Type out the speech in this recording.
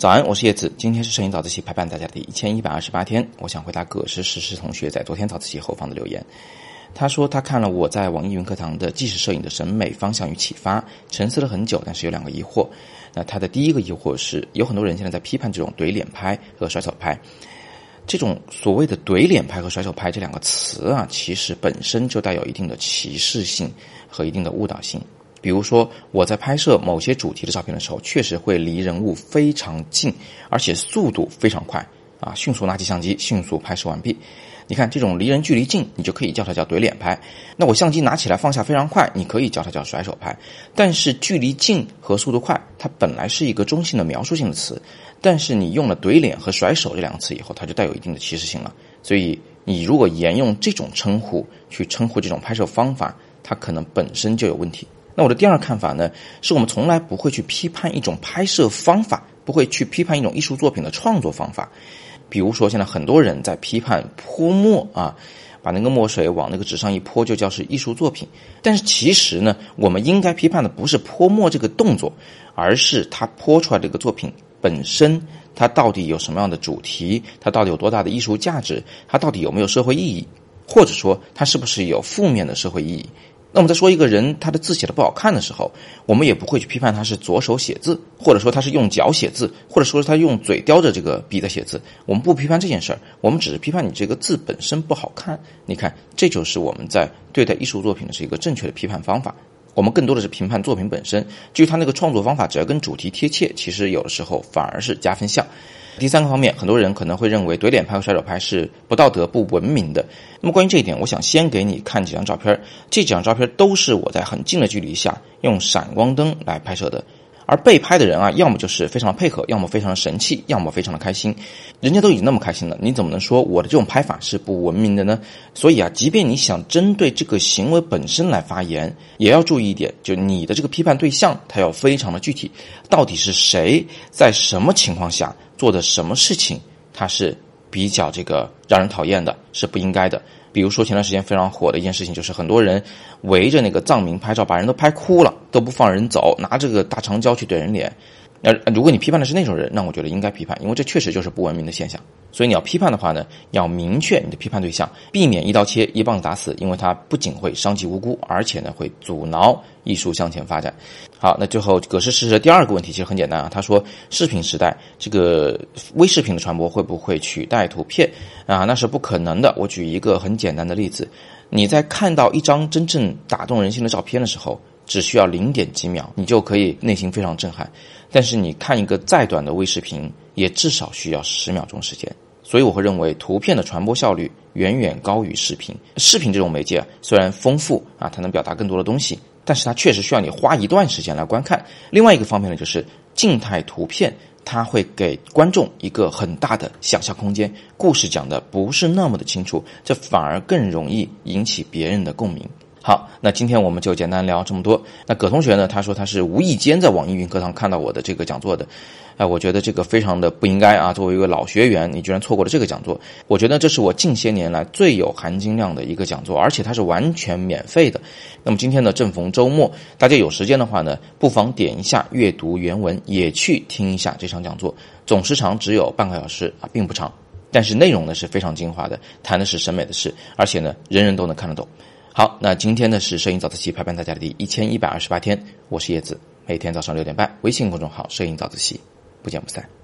早安，我是叶子。今天是摄影早自习陪伴大家的一千一百二十八天。我想回答葛诗实时同学在昨天早自习后方的留言。他说他看了我在网易云课堂的纪实摄影的审美方向与启发，沉思了很久，但是有两个疑惑。那他的第一个疑惑是，有很多人现在在批判这种怼脸拍和甩手拍。这种所谓的怼脸拍和甩手拍这两个词啊，其实本身就带有一定的歧视性和一定的误导性。比如说，我在拍摄某些主题的照片的时候，确实会离人物非常近，而且速度非常快啊，迅速拿起相机，迅速拍摄完毕。你看，这种离人距离近，你就可以叫它叫怼脸拍。那我相机拿起来放下非常快，你可以叫它叫甩手拍。但是距离近和速度快，它本来是一个中性的描述性的词，但是你用了怼脸和甩手这两个词以后，它就带有一定的歧视性了。所以，你如果沿用这种称呼去称呼这种拍摄方法，它可能本身就有问题。那我的第二看法呢，是我们从来不会去批判一种拍摄方法，不会去批判一种艺术作品的创作方法。比如说，现在很多人在批判泼墨啊，把那个墨水往那个纸上一泼，就叫是艺术作品。但是其实呢，我们应该批判的不是泼墨这个动作，而是它泼出来这个作品本身，它到底有什么样的主题，它到底有多大的艺术价值，它到底有没有社会意义，或者说它是不是有负面的社会意义。那我们在说一个人他的字写的不好看的时候，我们也不会去批判他是左手写字，或者说他是用脚写字，或者说他用嘴叼着这个笔在写字。我们不批判这件事儿，我们只是批判你这个字本身不好看。你看，这就是我们在对待艺术作品的是一个正确的批判方法。我们更多的是评判作品本身，至于他那个创作方法，只要跟主题贴切，其实有的时候反而是加分项。第三个方面，很多人可能会认为怼脸拍和甩手拍是不道德、不文明的。那么关于这一点，我想先给你看几张照片。这几张照片都是我在很近的距离下用闪光灯来拍摄的。而被拍的人啊，要么就是非常的配合，要么非常的神气，要么非常的开心。人家都已经那么开心了，你怎么能说我的这种拍法是不文明的呢？所以啊，即便你想针对这个行为本身来发言，也要注意一点，就你的这个批判对象，他要非常的具体，到底是谁，在什么情况下做的什么事情，他是比较这个让人讨厌的，是不应该的。比如说前段时间非常火的一件事情，就是很多人围着那个藏民拍照，把人都拍哭了，都不放人走，拿这个大长焦去怼人脸。那如果你批判的是那种人，那我觉得应该批判，因为这确实就是不文明的现象。所以你要批判的话呢，要明确你的批判对象，避免一刀切、一棒子打死，因为它不仅会伤及无辜，而且呢会阻挠艺术向前发展。好，那最后葛诗实的第二个问题其实很简单啊，他说视频时代这个微视频的传播会不会取代图片啊？那是不可能的。我举一个很简单的例子，你在看到一张真正打动人心的照片的时候。只需要零点几秒，你就可以内心非常震撼。但是你看一个再短的微视频，也至少需要十秒钟时间。所以我会认为，图片的传播效率远远高于视频。视频这种媒介啊虽然丰富啊，它能表达更多的东西，但是它确实需要你花一段时间来观看。另外一个方面呢，就是静态图片，它会给观众一个很大的想象空间，故事讲的不是那么的清楚，这反而更容易引起别人的共鸣。好，那今天我们就简单聊这么多。那葛同学呢？他说他是无意间在网易云课堂看到我的这个讲座的，哎，我觉得这个非常的不应该啊！作为一个老学员，你居然错过了这个讲座。我觉得这是我近些年来最有含金量的一个讲座，而且它是完全免费的。那么今天呢，正逢周末，大家有时间的话呢，不妨点一下阅读原文，也去听一下这场讲座。总时长只有半个小时啊，并不长，但是内容呢是非常精华的，谈的是审美的事，而且呢，人人都能看得懂。好，那今天呢是摄影早自习陪伴大家的第一千一百二十八天，我是叶子，每天早上六点半，微信公众号“摄影早自习”，不见不散。